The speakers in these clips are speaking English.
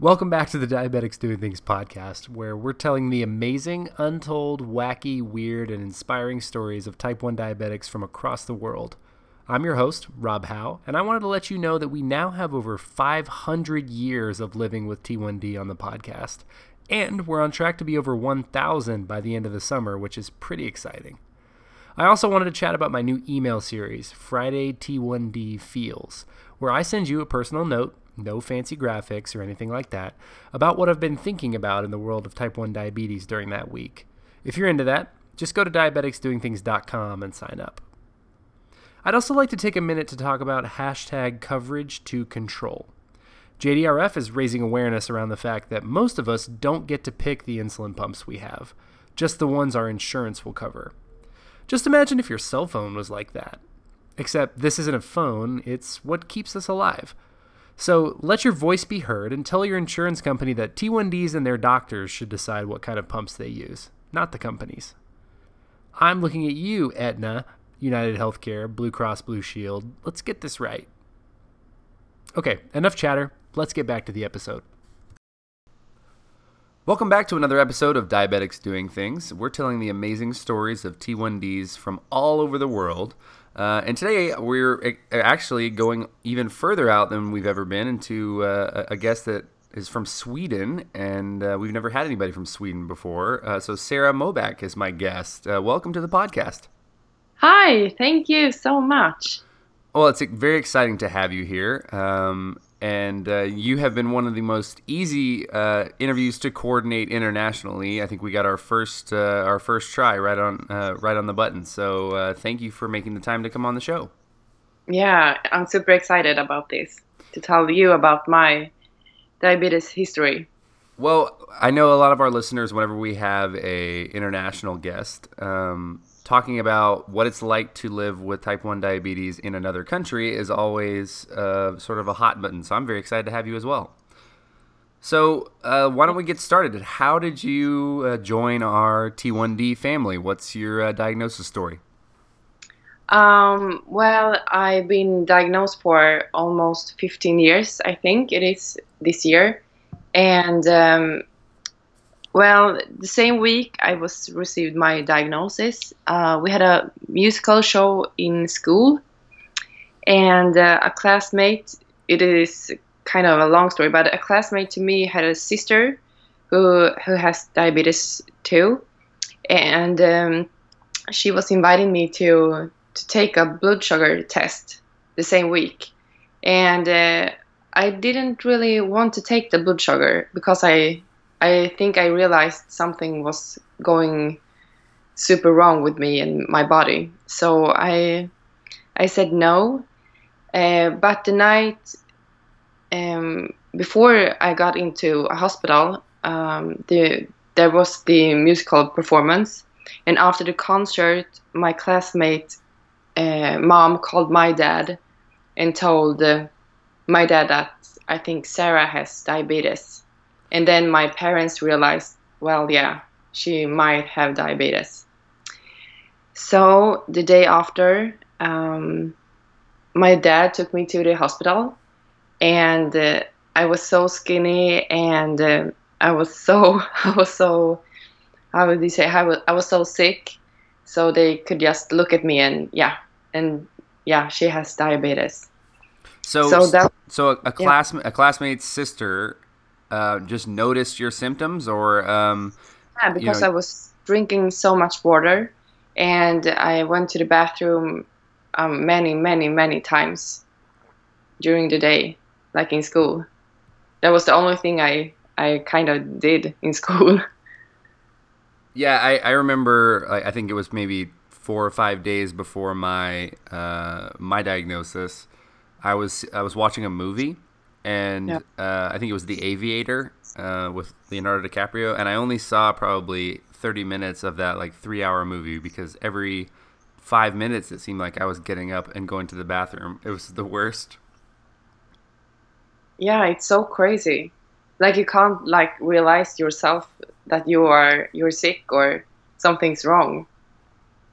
Welcome back to the Diabetics Doing Things podcast, where we're telling the amazing, untold, wacky, weird, and inspiring stories of type 1 diabetics from across the world. I'm your host, Rob Howe, and I wanted to let you know that we now have over 500 years of living with T1D on the podcast, and we're on track to be over 1,000 by the end of the summer, which is pretty exciting. I also wanted to chat about my new email series, Friday T1D Feels, where I send you a personal note no fancy graphics or anything like that, about what I've been thinking about in the world of type 1 diabetes during that week. If you're into that, just go to diabeticsdoingthings.com and sign up. I'd also like to take a minute to talk about hashtag coverage to control. JDRF is raising awareness around the fact that most of us don't get to pick the insulin pumps we have, just the ones our insurance will cover. Just imagine if your cell phone was like that. Except this isn't a phone, it's what keeps us alive. So let your voice be heard and tell your insurance company that T1Ds and their doctors should decide what kind of pumps they use, not the companies. I'm looking at you, Aetna, United Healthcare, Blue Cross Blue Shield. Let's get this right. Okay, enough chatter. Let's get back to the episode. Welcome back to another episode of Diabetics Doing Things. We're telling the amazing stories of T1Ds from all over the world. Uh, and today we're actually going even further out than we've ever been into uh, a guest that is from Sweden, and uh, we've never had anybody from Sweden before. Uh, so Sarah Moback is my guest. Uh, welcome to the podcast. Hi, thank you so much. Well, it's very exciting to have you here. Um, and uh, you have been one of the most easy uh, interviews to coordinate internationally. I think we got our first uh, our first try right on uh, right on the button. So uh, thank you for making the time to come on the show. Yeah, I'm super excited about this to tell you about my diabetes history. Well, I know a lot of our listeners, whenever we have a international guest, um, talking about what it's like to live with type 1 diabetes in another country is always uh, sort of a hot button. So I'm very excited to have you as well. So, uh, why don't we get started? How did you uh, join our T1D family? What's your uh, diagnosis story? Um, well, I've been diagnosed for almost 15 years, I think it is this year. And um, well, the same week I was received my diagnosis. Uh, we had a musical show in school, and uh, a classmate. It is kind of a long story, but a classmate to me had a sister who who has diabetes too, and um, she was inviting me to to take a blood sugar test the same week, and uh, I didn't really want to take the blood sugar because I I think I realized something was going super wrong with me and my body. So I I said no. Uh, but the night um, before I got into a hospital, um, the there was the musical performance, and after the concert, my classmate uh, mom called my dad and told uh, my dad that I think Sarah has diabetes and then my parents realized, well, yeah, she might have diabetes. So the day after, um, my dad took me to the hospital, and uh, I was so skinny, and uh, I was so, I was so, how would you say, I was, I was so sick, so they could just look at me and yeah, and yeah, she has diabetes. So, so, that, so a, a class, yeah. a classmate's sister uh, just noticed your symptoms, or um, yeah, because you know... I was drinking so much water, and I went to the bathroom um, many, many, many times during the day, like in school. That was the only thing I I kind of did in school. Yeah, I, I remember. I think it was maybe four or five days before my uh, my diagnosis. I was I was watching a movie and uh, I think it was The Aviator uh, with Leonardo DiCaprio, and I only saw probably 30 minutes of that like three hour movie because every five minutes it seemed like I was getting up and going to the bathroom. It was the worst. Yeah, it's so crazy. Like you can't like realize yourself that you are you're sick or something's wrong.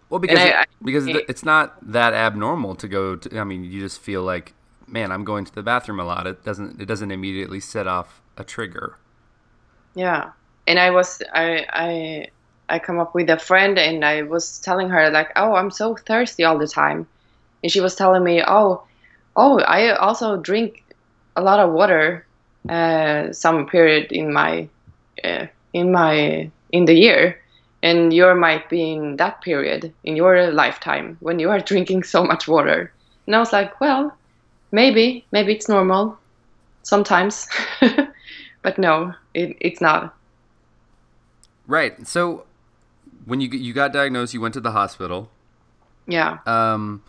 Well, because I, I, because it's not that abnormal to go to. I mean, you just feel like man, I'm going to the bathroom a lot. It doesn't it doesn't immediately set off a trigger. Yeah, and I was I I I come up with a friend and I was telling her like, oh, I'm so thirsty all the time, and she was telling me, oh, oh, I also drink a lot of water, uh, some period in my uh, in my in the year, and you might be in that period in your lifetime when you are drinking so much water. And I was like, well, maybe maybe it's normal sometimes, but no, it, it's not. Right. So when you you got diagnosed, you went to the hospital. Yeah. Um,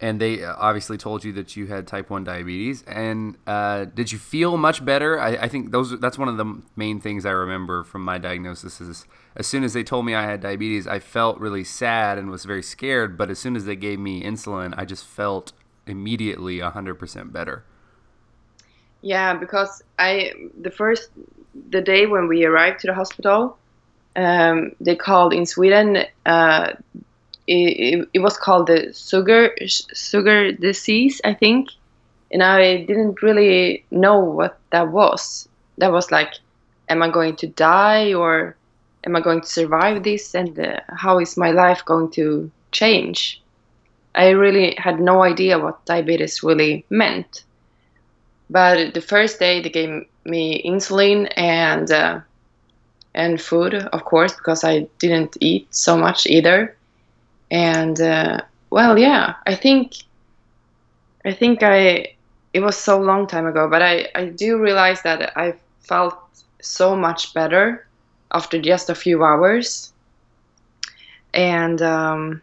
and they obviously told you that you had type one diabetes. And uh, did you feel much better? I, I, think those that's one of the main things I remember from my diagnosis. Is as soon as they told me I had diabetes, I felt really sad and was very scared. But as soon as they gave me insulin, I just felt immediately hundred percent better. Yeah, because I the first the day when we arrived to the hospital, um, they called in Sweden. Uh, it, it, was called the sugar sugar disease, I think, and I didn't really know what that was. That was like, am I going to die or am I going to survive this? And uh, how is my life going to change? I really had no idea what diabetes really meant. But the first day they gave me insulin and uh, and food, of course, because I didn't eat so much either. And uh, well, yeah, I think I think I it was so long time ago, but I I do realize that I felt so much better after just a few hours, and um,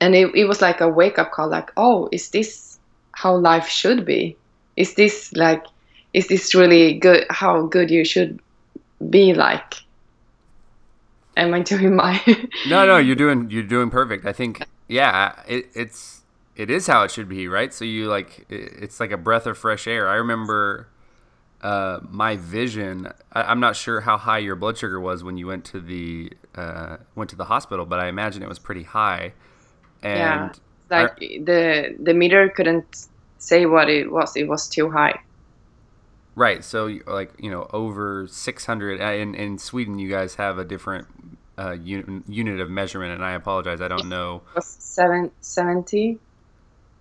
and it, it was like a wake up call, like, oh, is this how life should be? Is this like is this really good? How good you should be like am i doing my no no you're doing you're doing perfect i think yeah it, it's it is how it should be right so you like it's like a breath of fresh air i remember uh, my vision I, am not sure how high your blood sugar was when you went to the uh, went to the hospital but i imagine it was pretty high and yeah, like I, the the meter couldn't say what it was it was too high Right. So, like, you know, over 600. Uh, in, in Sweden, you guys have a different uh, un- unit of measurement, and I apologize. I don't know. Seven, 70?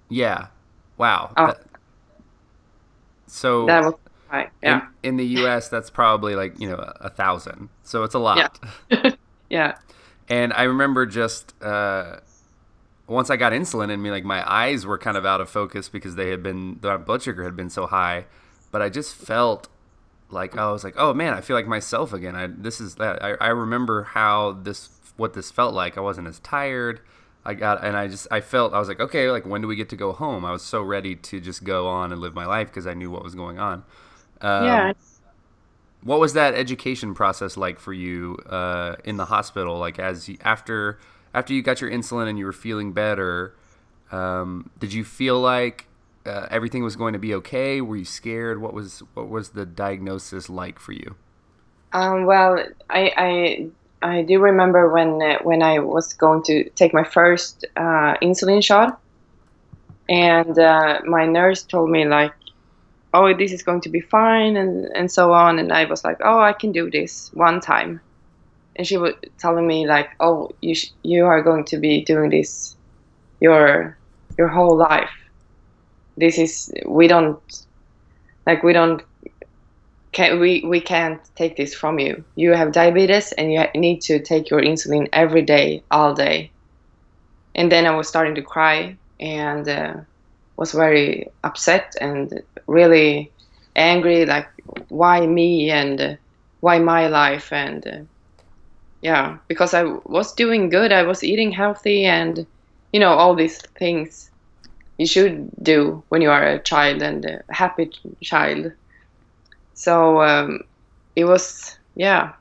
Yeah. Wow. Oh. That, so. That was high. Yeah. In, in, the U.S., that's probably like, you know, a, a thousand. So it's a lot. Yeah. yeah. And I remember just. Uh, once I got insulin in me, like my eyes were kind of out of focus because they had been the blood sugar had been so high but I just felt like I was like, oh man, I feel like myself again. I this is that. I, I remember how this what this felt like. I wasn't as tired. I got and I just I felt I was like, okay, like when do we get to go home? I was so ready to just go on and live my life because I knew what was going on. Um, yeah. What was that education process like for you uh, in the hospital? Like as you, after after you got your insulin and you were feeling better, um, did you feel like uh, everything was going to be okay? Were you scared? What was what was the diagnosis like for you? Um, well, I, I I do remember when when I was going to take my first uh, insulin shot, and uh, my nurse told me like, "Oh, this is going to be fine," and and so on. And I was like, "Oh, I can do this one time," and she was telling me like, "Oh, you you are going to be doing this your your whole life." this is we don't like we don't can we we can't take this from you you have diabetes and you need to take your insulin every day all day and then i was starting to cry and uh, was very upset and really angry like why me and uh, why my life and uh, yeah because i was doing good i was eating healthy and you know all these things you should do when you are a child and a happy child. So um, it was, yeah,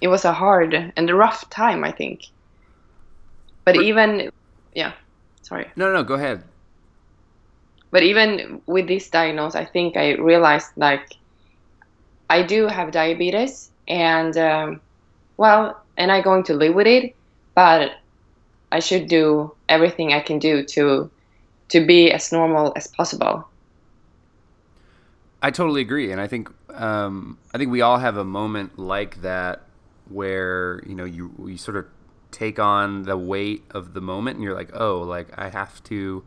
it was a hard and a rough time, I think. But, even, yeah, sorry. No, no, go ahead. But even with this diagnosis, I think I realized like I do have diabetes, and um, well, and I'm going to live with it, but I should do everything I can do to to be as normal as possible. I totally agree, and I think um, I think we all have a moment like that where you know you you sort of take on the weight of the moment, and you're like, oh, like I have to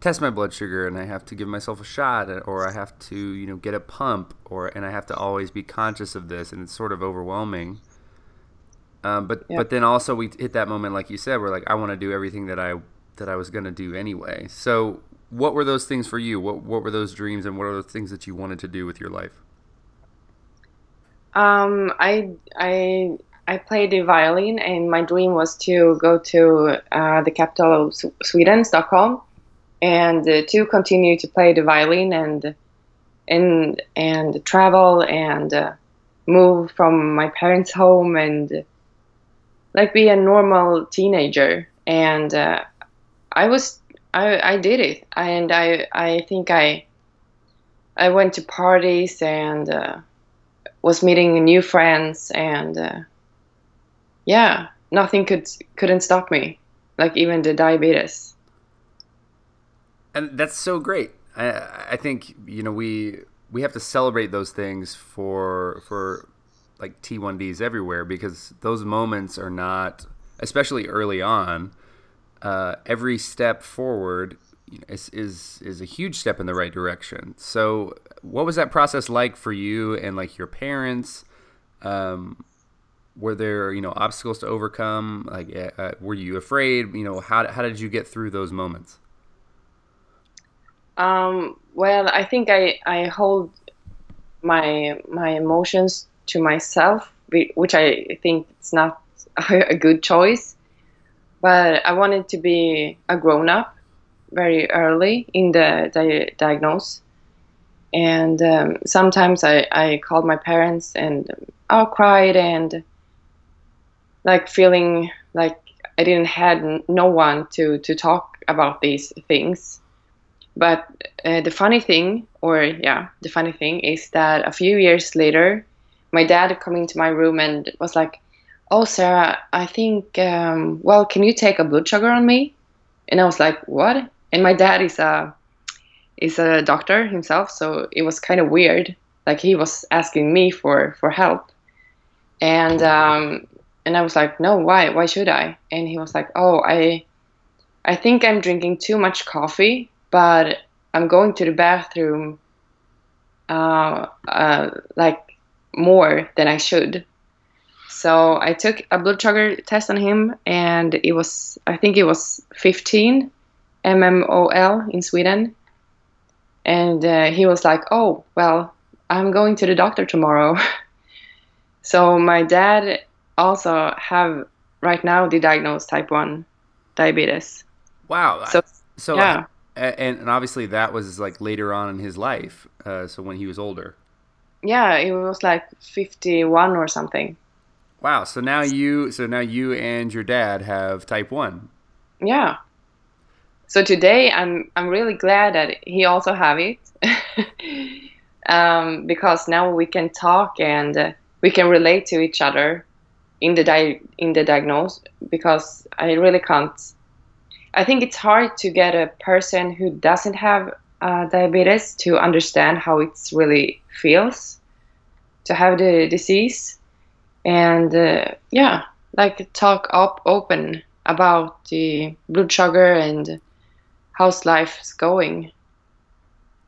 test my blood sugar, and I have to give myself a shot, or I have to you know get a pump, or and I have to always be conscious of this, and it's sort of overwhelming. Um, but yeah. but then also we hit that moment, like you said, where like I want to do everything that I that I was going to do anyway. So what were those things for you? What what were those dreams, and what are the things that you wanted to do with your life? Um, I I I played the violin, and my dream was to go to uh, the capital of Sweden, Stockholm, and uh, to continue to play the violin and and and travel and uh, move from my parents' home and like be a normal teenager. And uh, I was I I did it, and I I think I I went to parties and uh, was meeting new friends and uh, yeah, nothing could couldn't stop me, like even the diabetes. And that's so great. I I think you know we we have to celebrate those things for for like T1Ds everywhere because those moments are not, especially early on. Uh, every step forward is, is is a huge step in the right direction. So, what was that process like for you and like your parents? Um, were there you know obstacles to overcome like uh, uh, were you afraid you know how, how did you get through those moments um, well i think i i hold my my emotions to myself which i think it's not a good choice but i wanted to be a grown-up very early in the di- diagnose and um, sometimes I, I called my parents and I cried and like feeling like I didn't had no one to to talk about these things. But uh, the funny thing, or yeah, the funny thing is that a few years later, my dad come into my room and was like, "Oh, Sarah, I think um, well, can you take a blood sugar on me?" And I was like, "What?" And my dad is a is a doctor himself, so it was kind of weird. Like he was asking me for for help, and um, and I was like, no, why? Why should I? And he was like, oh, I, I think I'm drinking too much coffee, but I'm going to the bathroom, uh, uh, like more than I should. So I took a blood sugar test on him, and it was, I think it was 15 mmol in Sweden. And uh, he was like, oh, well, I'm going to the doctor tomorrow. so my dad also have right now the diagnosed type 1 diabetes. Wow. So, so yeah. And, and obviously that was like later on in his life. Uh, so when he was older. Yeah, it was like 51 or something. Wow. So now you, so now you and your dad have type 1. Yeah. So today I'm, I'm really glad that he also have it. um, because now we can talk and uh, we can relate to each other in the di- in the diagnose because I really can't. I think it's hard to get a person who doesn't have uh, diabetes to understand how it's really feels to have the disease, and uh, yeah, like talk up open about the blood sugar and how's life's going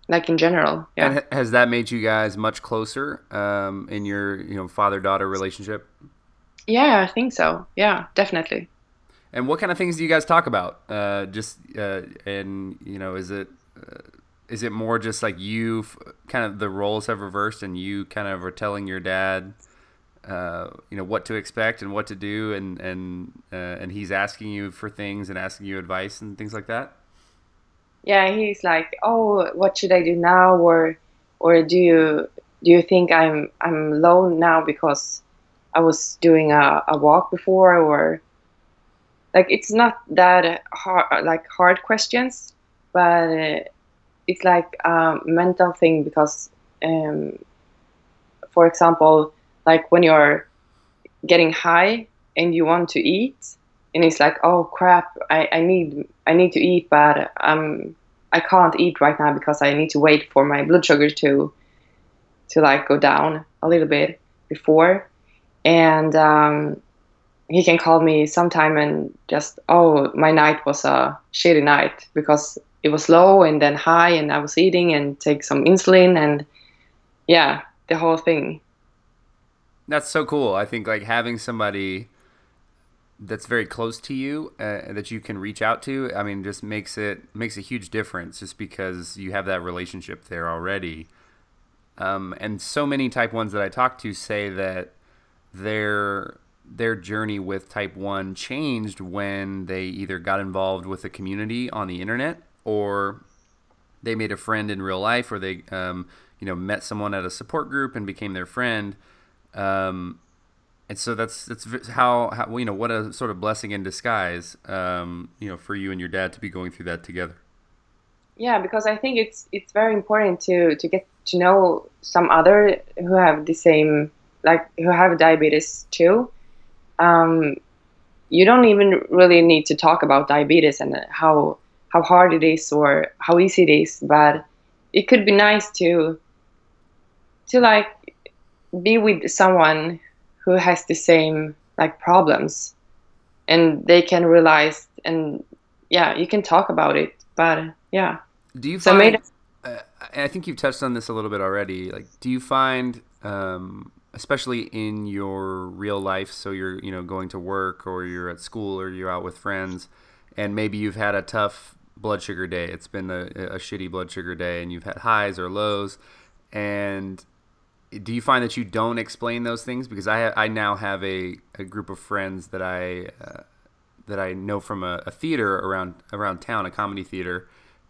like in general yeah and has that made you guys much closer um, in your you know father daughter relationship yeah, I think so. Yeah, definitely. And what kind of things do you guys talk about? Uh, just uh, and you know, is it uh, is it more just like you kind of the roles have reversed and you kind of are telling your dad, uh, you know, what to expect and what to do, and and uh, and he's asking you for things and asking you advice and things like that. Yeah, he's like, oh, what should I do now, or or do you do you think I'm I'm low now because I was doing a, a walk before or like it's not that hard like hard questions but it's like a mental thing because um, for example like when you're getting high and you want to eat and it's like oh crap I, I need I need to eat but um I can't eat right now because I need to wait for my blood sugar to to like go down a little bit before, and um, he can call me sometime and just oh my night was a shitty night because it was low and then high and I was eating and take some insulin and yeah the whole thing. That's so cool. I think like having somebody that's very close to you uh, that you can reach out to i mean just makes it makes a huge difference just because you have that relationship there already um, and so many type 1s that i talk to say that their their journey with type 1 changed when they either got involved with a community on the internet or they made a friend in real life or they um, you know met someone at a support group and became their friend. Um, and so that's that's how, how you know what a sort of blessing in disguise um, you know for you and your dad to be going through that together. Yeah because i think it's it's very important to to get to know some other who have the same like who have diabetes too. Um, you don't even really need to talk about diabetes and how how hard it is or how easy it is but it could be nice to to like be with someone who has the same like problems and they can realize and yeah you can talk about it but yeah. Do you find, made, uh, i think you've touched on this a little bit already like do you find um, especially in your real life so you're you know going to work or you're at school or you're out with friends and maybe you've had a tough blood sugar day it's been a, a shitty blood sugar day and you've had highs or lows and do you find that you don't explain those things? Because I I now have a, a group of friends that I uh, that I know from a, a, theater around around town, a comedy theater,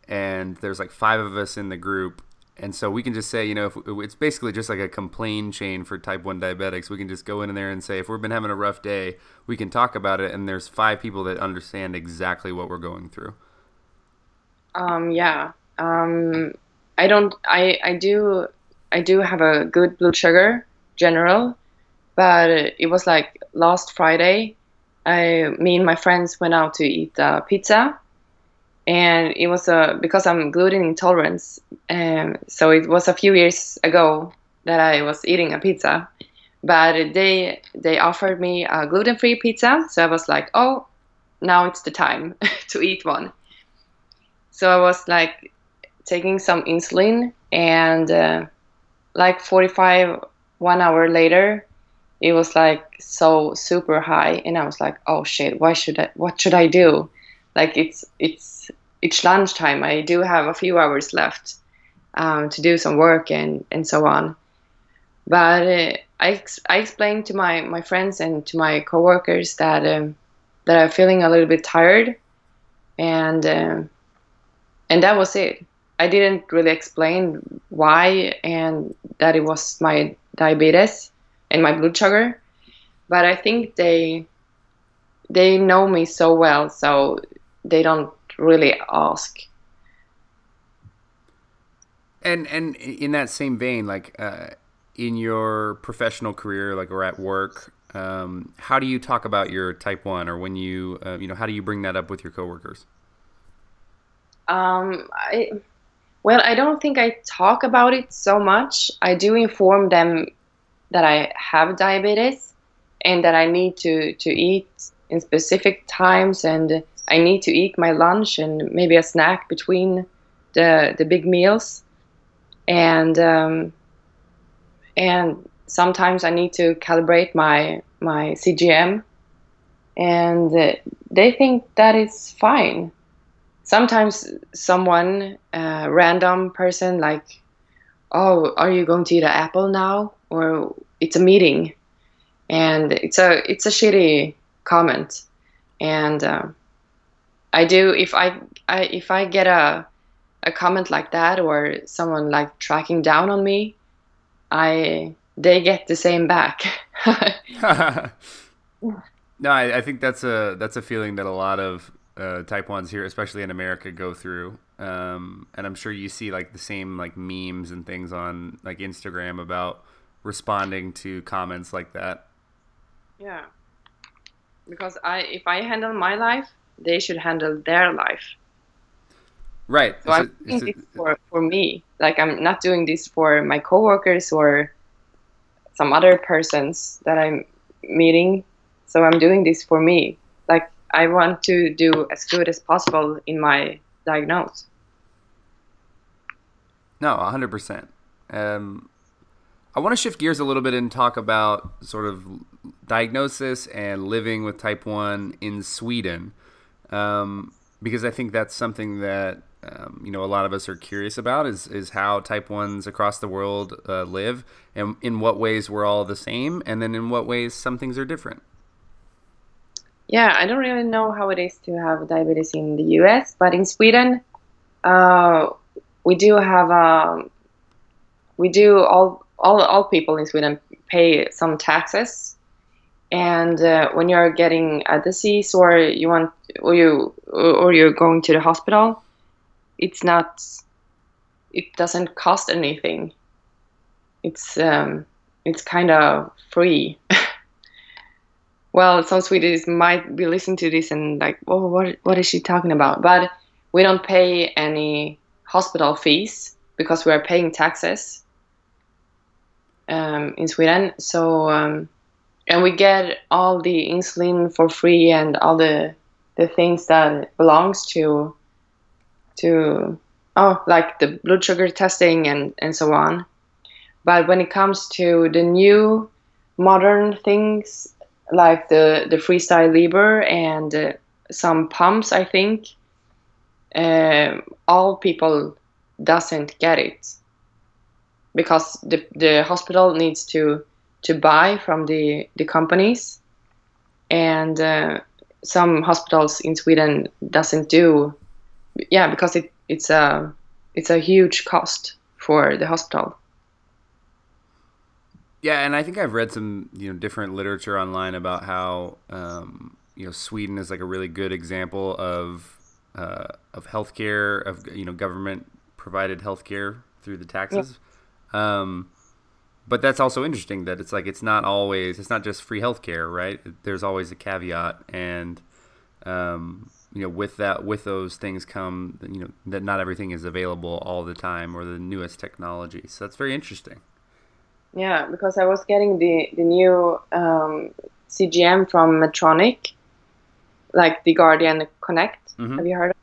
and there's like five of us in the group, and so we can just say, you know, if, it's basically just like a complain chain for type one diabetics. We can just go in there and say, if we've been having a rough day, we can talk about it, and there's five people that understand exactly what we're going through. Um. Yeah. Um. I don't. I. I do I do have a good blood sugar general, but it was like last Friday. I, me and my friends went out to eat uh, pizza, and it was a because I'm gluten intolerant. Um, so it was a few years ago that I was eating a pizza, but they they offered me a gluten free pizza. So I was like, oh, now it's the time to eat one. So I was like taking some insulin and. Uh, like 45 one hour later it was like so super high and i was like oh shit why should i what should i do like it's it's it's lunchtime i do have a few hours left um, to do some work and and so on but uh, I, I explained to my my friends and to my coworkers that um, that i'm feeling a little bit tired and um, and that was it I didn't really explain why and that it was my diabetes and my blood sugar, but I think they they know me so well, so they don't really ask. And and in that same vein, like uh, in your professional career, like or at work, um, how do you talk about your type one, or when you uh, you know how do you bring that up with your coworkers? Um, I well, I don't think I talk about it so much. I do inform them that I have diabetes and that I need to, to eat in specific times and I need to eat my lunch and maybe a snack between the, the big meals. And um, and sometimes I need to calibrate my my CGM, and uh, they think that is fine sometimes someone uh, random person like oh are you going to eat an apple now? Or it's a meeting. And it's a it's a shitty comment. And uh, i do if I, I if i get a a comment like that or someone like tracking down on me i they get the same back. No I, I think that's a that's a feeling that a lot of uh, type ones here, especially in America, go through. Um, and I'm sure you see like the same like memes and things on like Instagram about responding to comments like that. Yeah, because I if I handle my life, they should handle their life. Right. So I'm doing this for, for me. Like I'm not doing this for my coworkers or some other persons that I'm meeting. So I'm doing this for me. Like I want to do as good as possible in my diagnose. No, 100%. Um, I want to shift gears a little bit and talk about sort of diagnosis and living with type 1 in Sweden. Um, because I think that's something that um, you know a lot of us are curious about is is how type 1s across the world uh, live and in what ways we're all the same and then in what ways some things are different. Yeah, I don't really know how it is to have diabetes in the US, but in Sweden, uh, we do have um, we do all all all people in Sweden pay some taxes, and uh, when you're getting a disease or you want or you or you're going to the hospital, it's not it doesn't cost anything. It's um, it's kind of free. Well, some Swedes might be listening to this and like, oh, what what is she talking about? But we don't pay any hospital fees because we are paying taxes um, in Sweden. So um, and we get all the insulin for free and all the the things that belongs to to oh like the blood sugar testing and and so on. But when it comes to the new modern things like the the Freestyle Libre and uh, some pumps, I think uh, all people doesn't get it. Because the the hospital needs to to buy from the the companies. And uh, some hospitals in Sweden doesn't do. Yeah because it it's a it's a huge cost for the hospital yeah and i think i've read some you know different literature online about how um, you know sweden is like a really good example of uh, of healthcare of you know government provided healthcare through the taxes. Yeah. um, but that's also interesting that it's like it's not always it's not just free healthcare right? There's always a caveat and um, you know with that with those things come you know that not everything is available all the time or the newest technology. So that's very interesting yeah because i was getting the the new um, cgm from medtronic like the guardian connect mm-hmm. have you heard of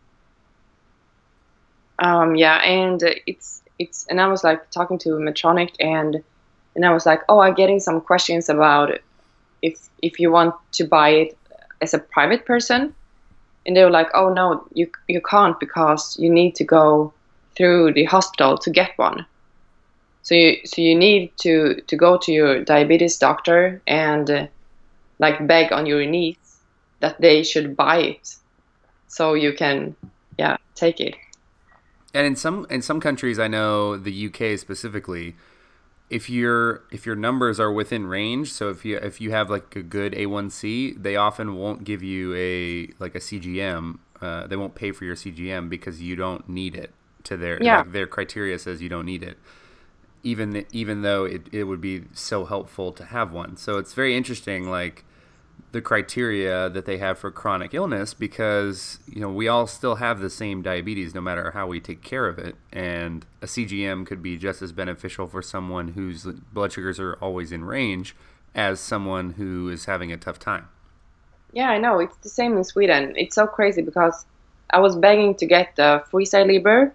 um, yeah and it's it's and i was like talking to medtronic and and i was like oh i'm getting some questions about if if you want to buy it as a private person and they were like, "Oh no, you you can't because you need to go through the hospital to get one." So you so you need to to go to your diabetes doctor and uh, like beg on your knees that they should buy it, so you can yeah take it. And in some in some countries, I know the UK specifically, if your if your numbers are within range, so if you if you have like a good A1C, they often won't give you a like a CGM. Uh, they won't pay for your CGM because you don't need it. To their yeah. Like their criteria says you don't need it, even even though it, it would be so helpful to have one. So it's very interesting. Like the criteria that they have for chronic illness because you know we all still have the same diabetes no matter how we take care of it and a CGM could be just as beneficial for someone whose blood sugars are always in range as someone who is having a tough time. Yeah, I know. It's the same in Sweden. It's so crazy because I was begging to get the Freestyle Libre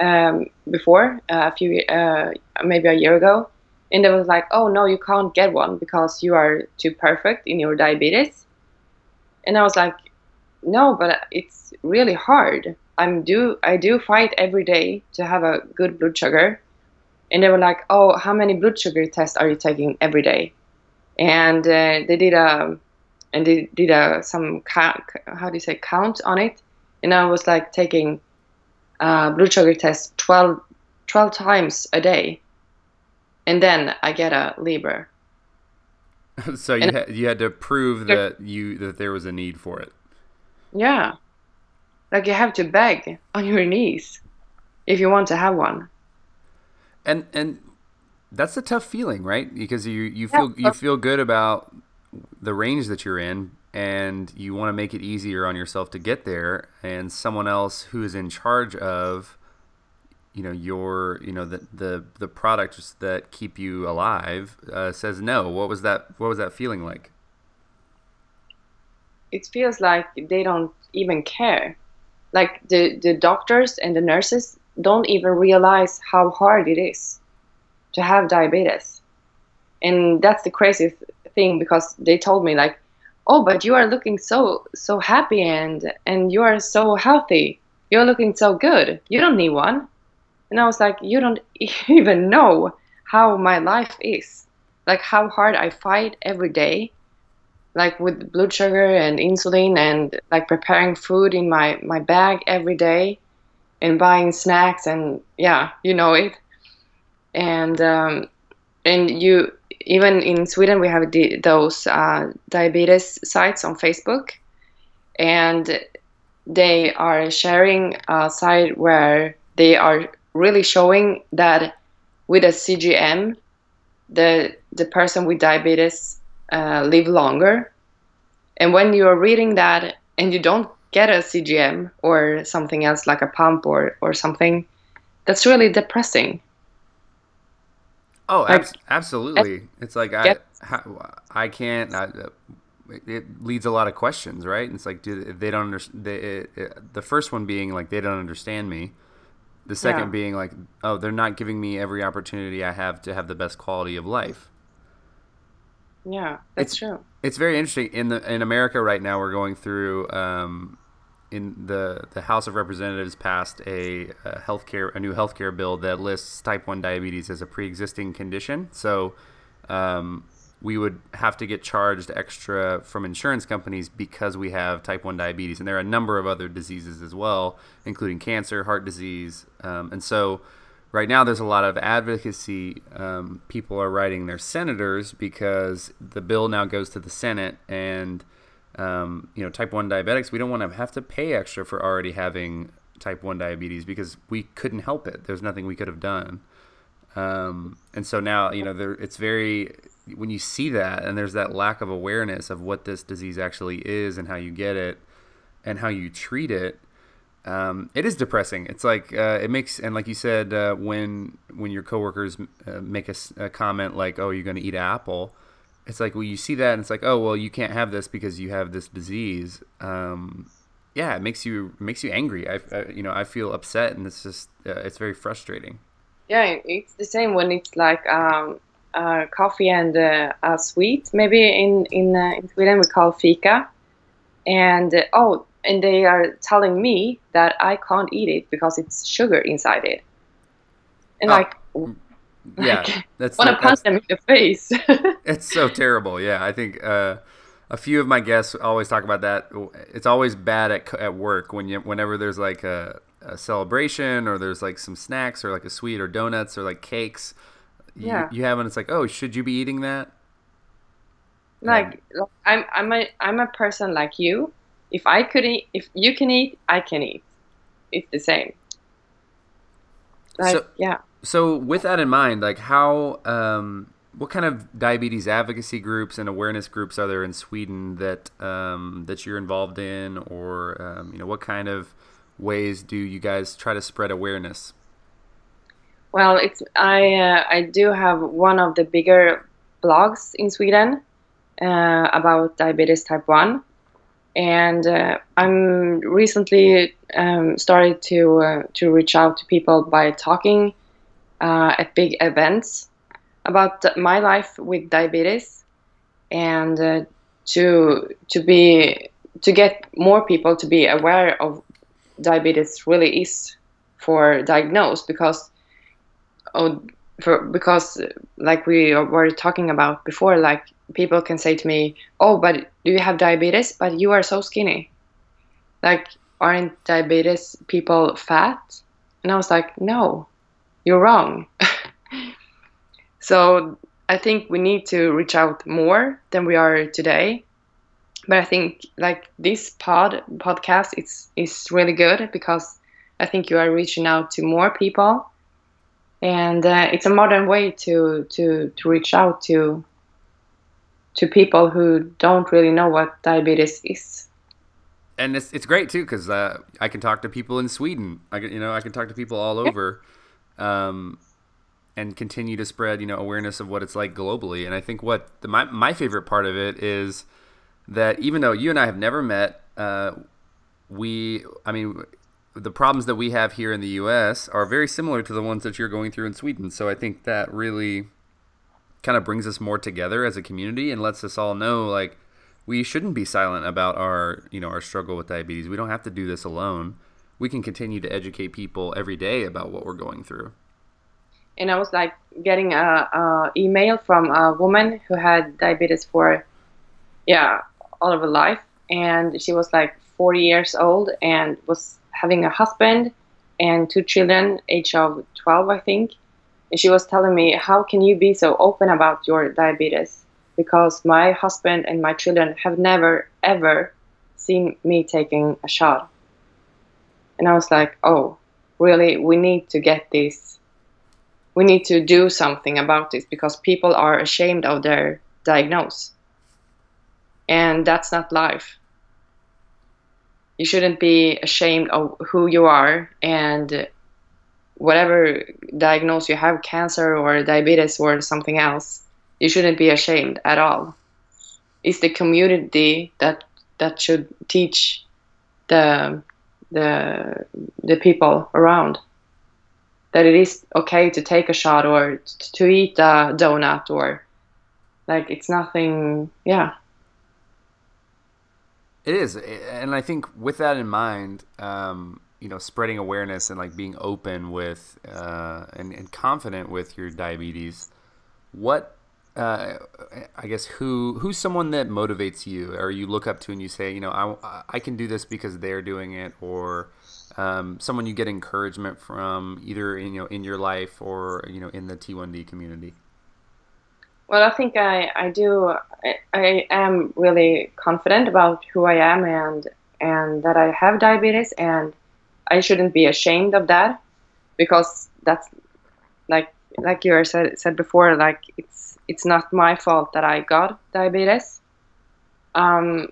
um, before uh, a few uh, maybe a year ago and they was like oh no you can't get one because you are too perfect in your diabetes. And i was like no but it's really hard. I'm do i do fight every day to have a good blood sugar. And they were like oh how many blood sugar tests are you taking every day? And uh, they did a and they did a some count, how do you say count on it. And i was like taking uh, blood sugar test 12, 12 times a day and then I get a Libre. so you had, you had to prove that you that there was a need for it. Yeah, like you have to beg on your knees if you want to have one. And and that's a tough feeling, right? Because you you feel yeah. you feel good about the range that you're in, and you want to make it easier on yourself to get there and someone else who is in charge of you know your you know the the the products that keep you alive uh, says no. What was that what was that feeling like? It feels like they don't even care. Like the the doctors and the nurses don't even realize how hard it is to have diabetes. And that's the craziest thing because they told me like oh but you are looking so so happy and and you are so healthy. You're looking so good. You don't need one. And i was like you don't even know how my life is. Like how hard i fight every day like with blood sugar and insulin and like preparing food in my my bag every day and buying snacks and yeah you know it. And um and you even in Sweden, we have the, those uh, diabetes sites on Facebook, and they are sharing a site where they are really showing that with a CGM, the the person with diabetes uh, live longer. And when you are reading that and you don't get a CGM or something else like a pump or or something, that's really depressing Oh, like, ab- absolutely. It's like I, I can't. I, it leads a lot of questions, right? And it's like, do they don't understand? The first one being like they don't understand me. The second yeah. being like, oh, they're not giving me every opportunity I have to have the best quality of life. Yeah, that's it's, true. It's very interesting in the in America right now. We're going through um, in the the House of Representatives passed a, a healthcare a new healthcare bill that lists type one diabetes as a pre-existing condition. So um, we would have to get charged extra from insurance companies because we have type one diabetes, and there are a number of other diseases as well, including cancer, heart disease, um, and so. Right now, there's a lot of advocacy. Um, people are writing their senators because the bill now goes to the Senate, and um, you know, type 1 diabetics, we don't want to have to pay extra for already having type 1 diabetes because we couldn't help it. There's nothing we could have done. Um, and so now, you know, there, it's very, when you see that and there's that lack of awareness of what this disease actually is and how you get it and how you treat it, um, it is depressing. It's like uh, it makes, and like you said, uh, when when your coworkers uh, make a, a, comment like, "Oh, you're going to eat apple," it's like well you see that and it's like oh well you can't have this because you have this disease. Um, yeah it makes you makes you angry. I, I, you know i feel upset and it's just uh, it's very frustrating. Yeah it's the same when it's like um, uh, coffee and uh, a sweet maybe in in, uh, in sweden we call fika. And uh, oh and they are telling me that i can't eat it because it's sugar inside it. And oh. like yeah, that's want to punch them in the face. it's so terrible. Yeah, I think uh, a few of my guests always talk about that. It's always bad at at work when you whenever there's like a, a celebration or there's like some snacks or like a sweet or donuts or like cakes. Yeah. You, you have and it's like, oh, should you be eating that? Like, um, I'm I'm a I'm a person like you. If I could eat, if you can eat, I can eat. It's the same. Like, so, yeah. so with that in mind, like how um, what kind of diabetes advocacy groups and awareness groups are there in Sweden that um, that you're involved in, or um, you know what kind of ways do you guys try to spread awareness? Well, it's I uh, I do have one of the bigger blogs in Sweden uh, about diabetes type one, and uh, I'm recently um, started to uh, to reach out to people by talking uh, at big events about my life with diabetes and uh, to to be to get more people to be aware of diabetes really is for diagnosed because oh, for because like we were talking about before like people can say to me oh but do you have diabetes but you are so skinny like aren't diabetes people fat and i was like no you're wrong. so I think we need to reach out more than we are today. But I think like this pod podcast is is really good because I think you are reaching out to more people, and uh, it's a modern way to to to reach out to to people who don't really know what diabetes is. And it's it's great too because uh, I can talk to people in Sweden. I can, you know I can talk to people all over, um, and continue to spread you know awareness of what it's like globally. And I think what the, my my favorite part of it is that even though you and I have never met, uh, we I mean the problems that we have here in the U.S. are very similar to the ones that you're going through in Sweden. So I think that really kind of brings us more together as a community and lets us all know like we shouldn't be silent about our you know our struggle with diabetes. We don't have to do this alone. We can continue to educate people every day about what we're going through. And I was like getting a, a email from a woman who had diabetes for yeah all of her life, and she was like 40 years old and was having a husband and two children, age of 12, I think. And she was telling me, How can you be so open about your diabetes? Because my husband and my children have never, ever seen me taking a shot. And I was like, Oh, really? We need to get this. We need to do something about this because people are ashamed of their diagnosis. And that's not life you shouldn't be ashamed of who you are and whatever diagnosis you have cancer or diabetes or something else you shouldn't be ashamed at all. It's the community that that should teach the the the people around that it is okay to take a shot or to eat a donut or like it's nothing yeah it is, and I think with that in mind, um, you know, spreading awareness and like being open with uh, and, and confident with your diabetes. What uh, I guess who who's someone that motivates you, or you look up to, and you say, you know, I I can do this because they're doing it, or um, someone you get encouragement from, either in, you know in your life or you know in the T1D community. Well, I think I, I do. I, I am really confident about who I am and and that I have diabetes, and I shouldn't be ashamed of that because that's like like you said said before. Like it's it's not my fault that I got diabetes. Um,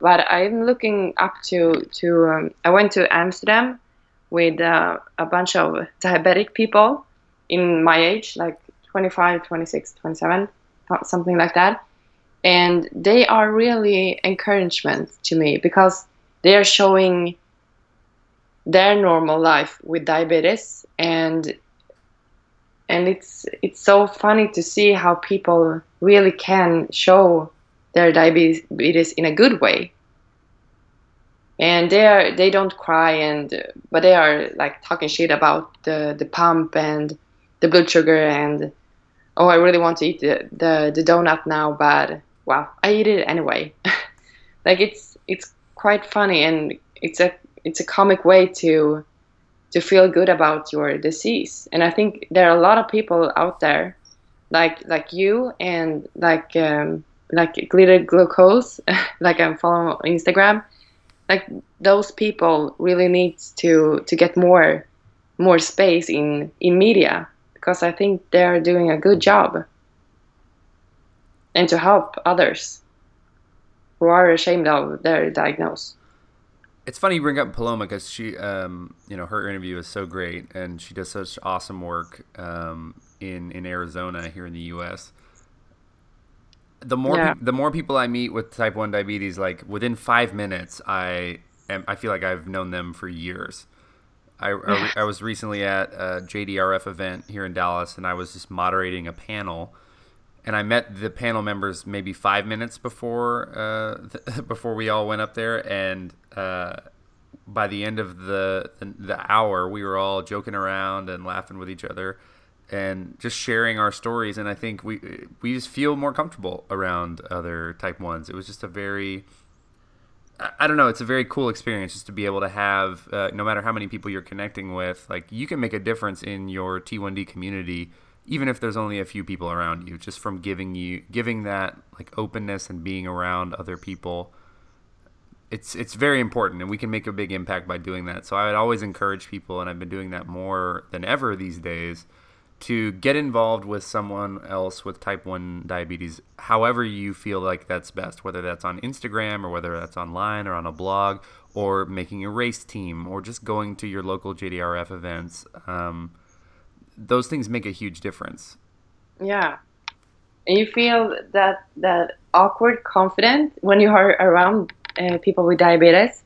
but I'm looking up to to. Um, I went to Amsterdam with uh, a bunch of diabetic people in my age, like 25, 26, 27 something like that. And they are really encouragement to me because they are showing their normal life with diabetes and and it's it's so funny to see how people really can show their diabetes in a good way and they are they don't cry and but they are like talking shit about the the pump and the blood sugar and oh, I really want to eat the, the, the donut now, but well, I eat it anyway. like it's it's quite funny and it's a it's a comic way to to feel good about your disease. And I think there are a lot of people out there like like you and like um, like glitter glucose, like I'm following on Instagram. Like those people really need to to get more more space in in media because I think they're doing a good job and to help others who are ashamed of their diagnosis. It's funny you bring up Paloma because she, um, you know, her interview is so great and she does such awesome work um, in in Arizona here in the U.S. The more yeah. pe- the more people I meet with type one diabetes, like within five minutes, I am I feel like I've known them for years. I, I, I, was recently at a JDRF event here in Dallas, and I was just moderating a panel, and I met the panel members maybe five minutes before uh, th- before we all went up there, and uh, by the end of the, the, the hour, we were all joking around and laughing with each other, and just sharing our stories. And I think we we just feel more comfortable around other type ones. It was just a very I don't know. It's a very cool experience just to be able to have, uh, no matter how many people you're connecting with, like you can make a difference in your T1D community, even if there's only a few people around you. Just from giving you, giving that like openness and being around other people, it's it's very important, and we can make a big impact by doing that. So I would always encourage people, and I've been doing that more than ever these days, to get involved with someone else with type 1 diabetes however you feel like that's best whether that's on instagram or whether that's online or on a blog or making a race team or just going to your local jdrf events um, those things make a huge difference. Yeah. And you feel that that awkward confident when you are around uh, people with diabetes?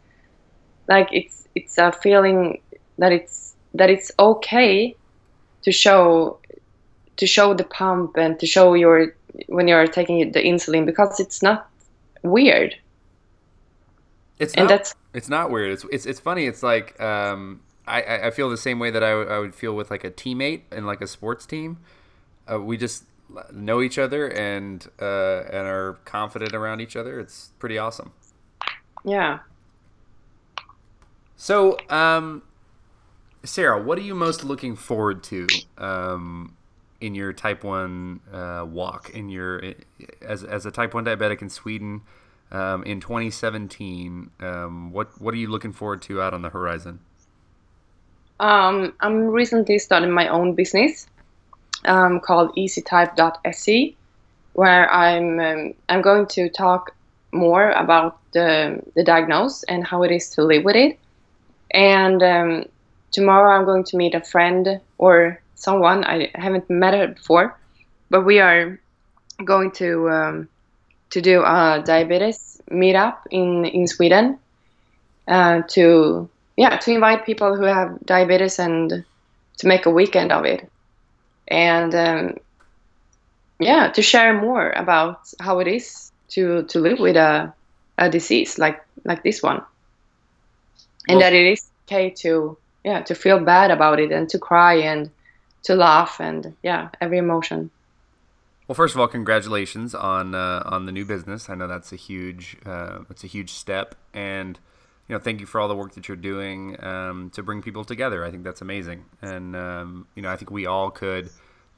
Like it's it's a feeling that it's that it's okay to show to show the pump and to show your when you're taking the insulin because it's not weird. It's and not, that's it's not weird. It's it's it's funny. It's like um, I I feel the same way that I, I would feel with like a teammate in like a sports team. Uh, we just know each other and uh, and are confident around each other. It's pretty awesome. Yeah. So, um, Sarah, what are you most looking forward to um, in your type one uh, walk in your as as a type one diabetic in Sweden um, in 2017? Um, what what are you looking forward to out on the horizon? Um, I'm recently starting my own business um, called easytype.se, where I'm um, I'm going to talk more about the the diagnosis and how it is to live with it, and tomorrow I'm going to meet a friend or someone. I haven't met her before, but we are going to um, to do a diabetes meetup in in Sweden uh, to yeah to invite people who have diabetes and to make a weekend of it. And um, yeah to share more about how it is to to live with a a disease like like this one. And well, that it is okay to yeah to feel bad about it and to cry and to laugh and yeah every emotion. Well first of all congratulations on uh, on the new business. I know that's a huge uh, it's a huge step. And you know thank you for all the work that you're doing um, to bring people together. I think that's amazing. And um, you know i think we all could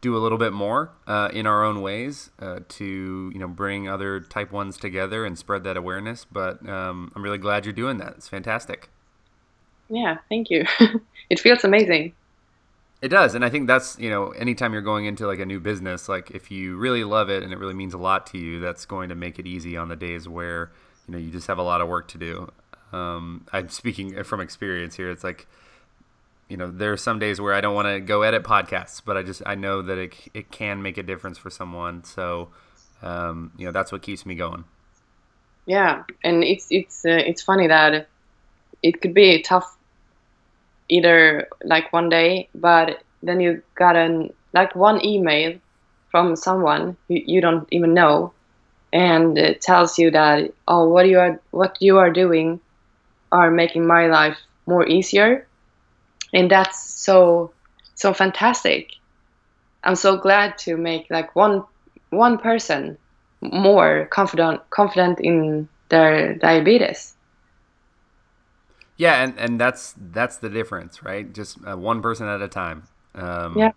do a little bit more uh, in our own ways uh, to you know bring other type ones together and spread that awareness. But um, i'm really glad you're doing that. It's fantastic yeah, thank you. it feels amazing. It does, and I think that's you know, anytime you're going into like a new business, like if you really love it and it really means a lot to you, that's going to make it easy on the days where you know you just have a lot of work to do. Um, I'm speaking from experience here. It's like you know there are some days where I don't want to go edit podcasts, but I just I know that it it can make a difference for someone. So um, you know that's what keeps me going. Yeah, and it's it's uh, it's funny that it could be a tough either like one day, but then you got an like one email from someone you, you don't even know, and it tells you that oh what you are what you are doing are making my life more easier, and that's so so fantastic. I'm so glad to make like one one person more confident confident in their diabetes. Yeah, and, and that's that's the difference, right? Just uh, one person at a time. Um, yeah.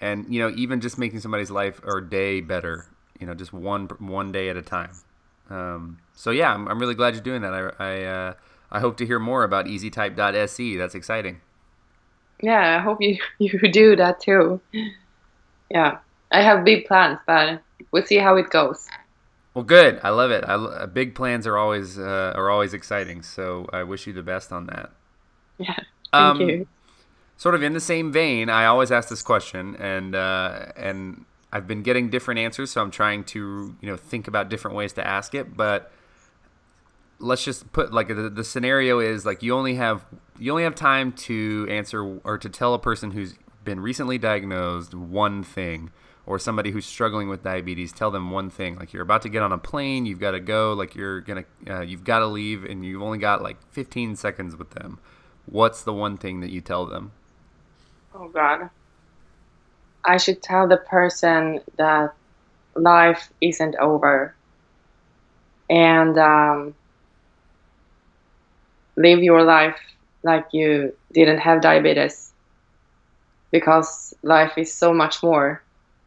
And you know, even just making somebody's life or day better, you know, just one one day at a time. Um, so yeah, I'm, I'm really glad you're doing that. I I, uh, I hope to hear more about EasyType.se. That's exciting. Yeah, I hope you you do that too. Yeah, I have big plans, but we'll see how it goes. Well, good. I love it. I, uh, big plans are always uh, are always exciting. So I wish you the best on that. Yeah. Thank um, you. Sort of in the same vein, I always ask this question, and uh, and I've been getting different answers, so I'm trying to you know think about different ways to ask it. But let's just put like the, the scenario is like you only have you only have time to answer or to tell a person who's been recently diagnosed one thing or somebody who's struggling with diabetes, tell them one thing. Like you're about to get on a plane, you've got to go, like you're gonna, uh, you've got to leave, and you've only got like 15 seconds with them. What's the one thing that you tell them? Oh God, I should tell the person that life isn't over, and um, live your life like you didn't have diabetes, because life is so much more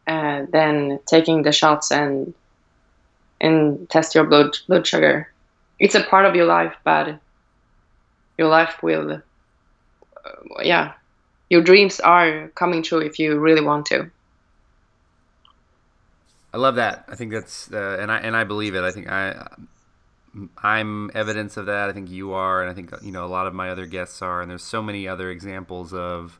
uh, than taking the shots and and test your blood blood sugar. It's a part of your life, but your life will, uh, yeah, your dreams are coming true if you really want to. I love that. I think that's uh, and I and I believe it. I think I I'm evidence of that. I think you are, and I think you know a lot of my other guests are. And there's so many other examples of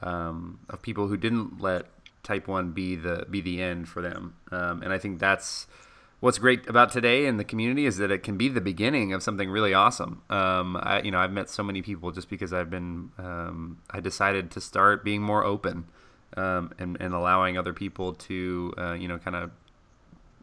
um, of people who didn't let type one be the be the end for them. Um, and I think that's what's great about today in the community is that it can be the beginning of something really awesome. Um, I, you know, I've met so many people just because I've been um, I decided to start being more open um, and and allowing other people to uh, you know kind of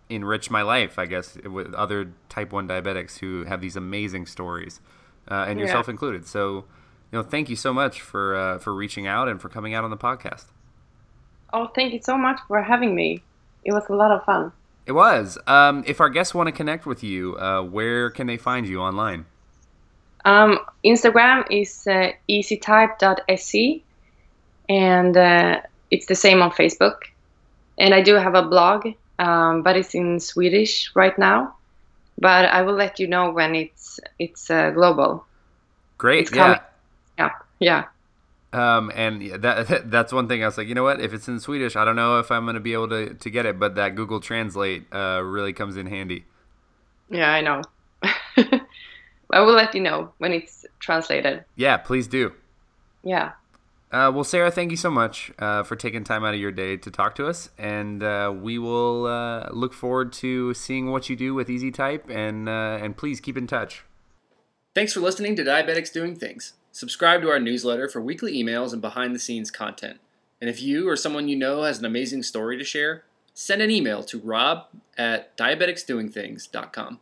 enrich my life, I guess, with other type one diabetics who have these amazing stories, uh, and yourself included. So, you know, thank you so much for uh, for reaching out and for coming out on the podcast. Oh, thank you so much for having me. It was a lot of fun. It was. Um, if our guests want to connect with you, uh, where can they find you online? Um, Instagram is uh, easytype.se, and uh, it's the same on Facebook. And I do have a blog, um, but it's in Swedish right now. But I will let you know when it's it's uh, global. Great. It's yeah. Yeah. Yeah. Um, and that that's one thing I was like, you know what? If it's in Swedish, I don't know if I'm going to be able to, to get it, but that Google Translate uh, really comes in handy. Yeah, I know. I will let you know when it's translated. Yeah, please do. Yeah. Uh, well, Sarah, thank you so much uh, for taking time out of your day to talk to us, and uh, we will uh, look forward to seeing what you do with Easy Type, and uh, and please keep in touch. Thanks for listening to Diabetics Doing Things. Subscribe to our newsletter for weekly emails and behind the scenes content. And if you or someone you know has an amazing story to share, send an email to rob at diabeticsdoingthings.com.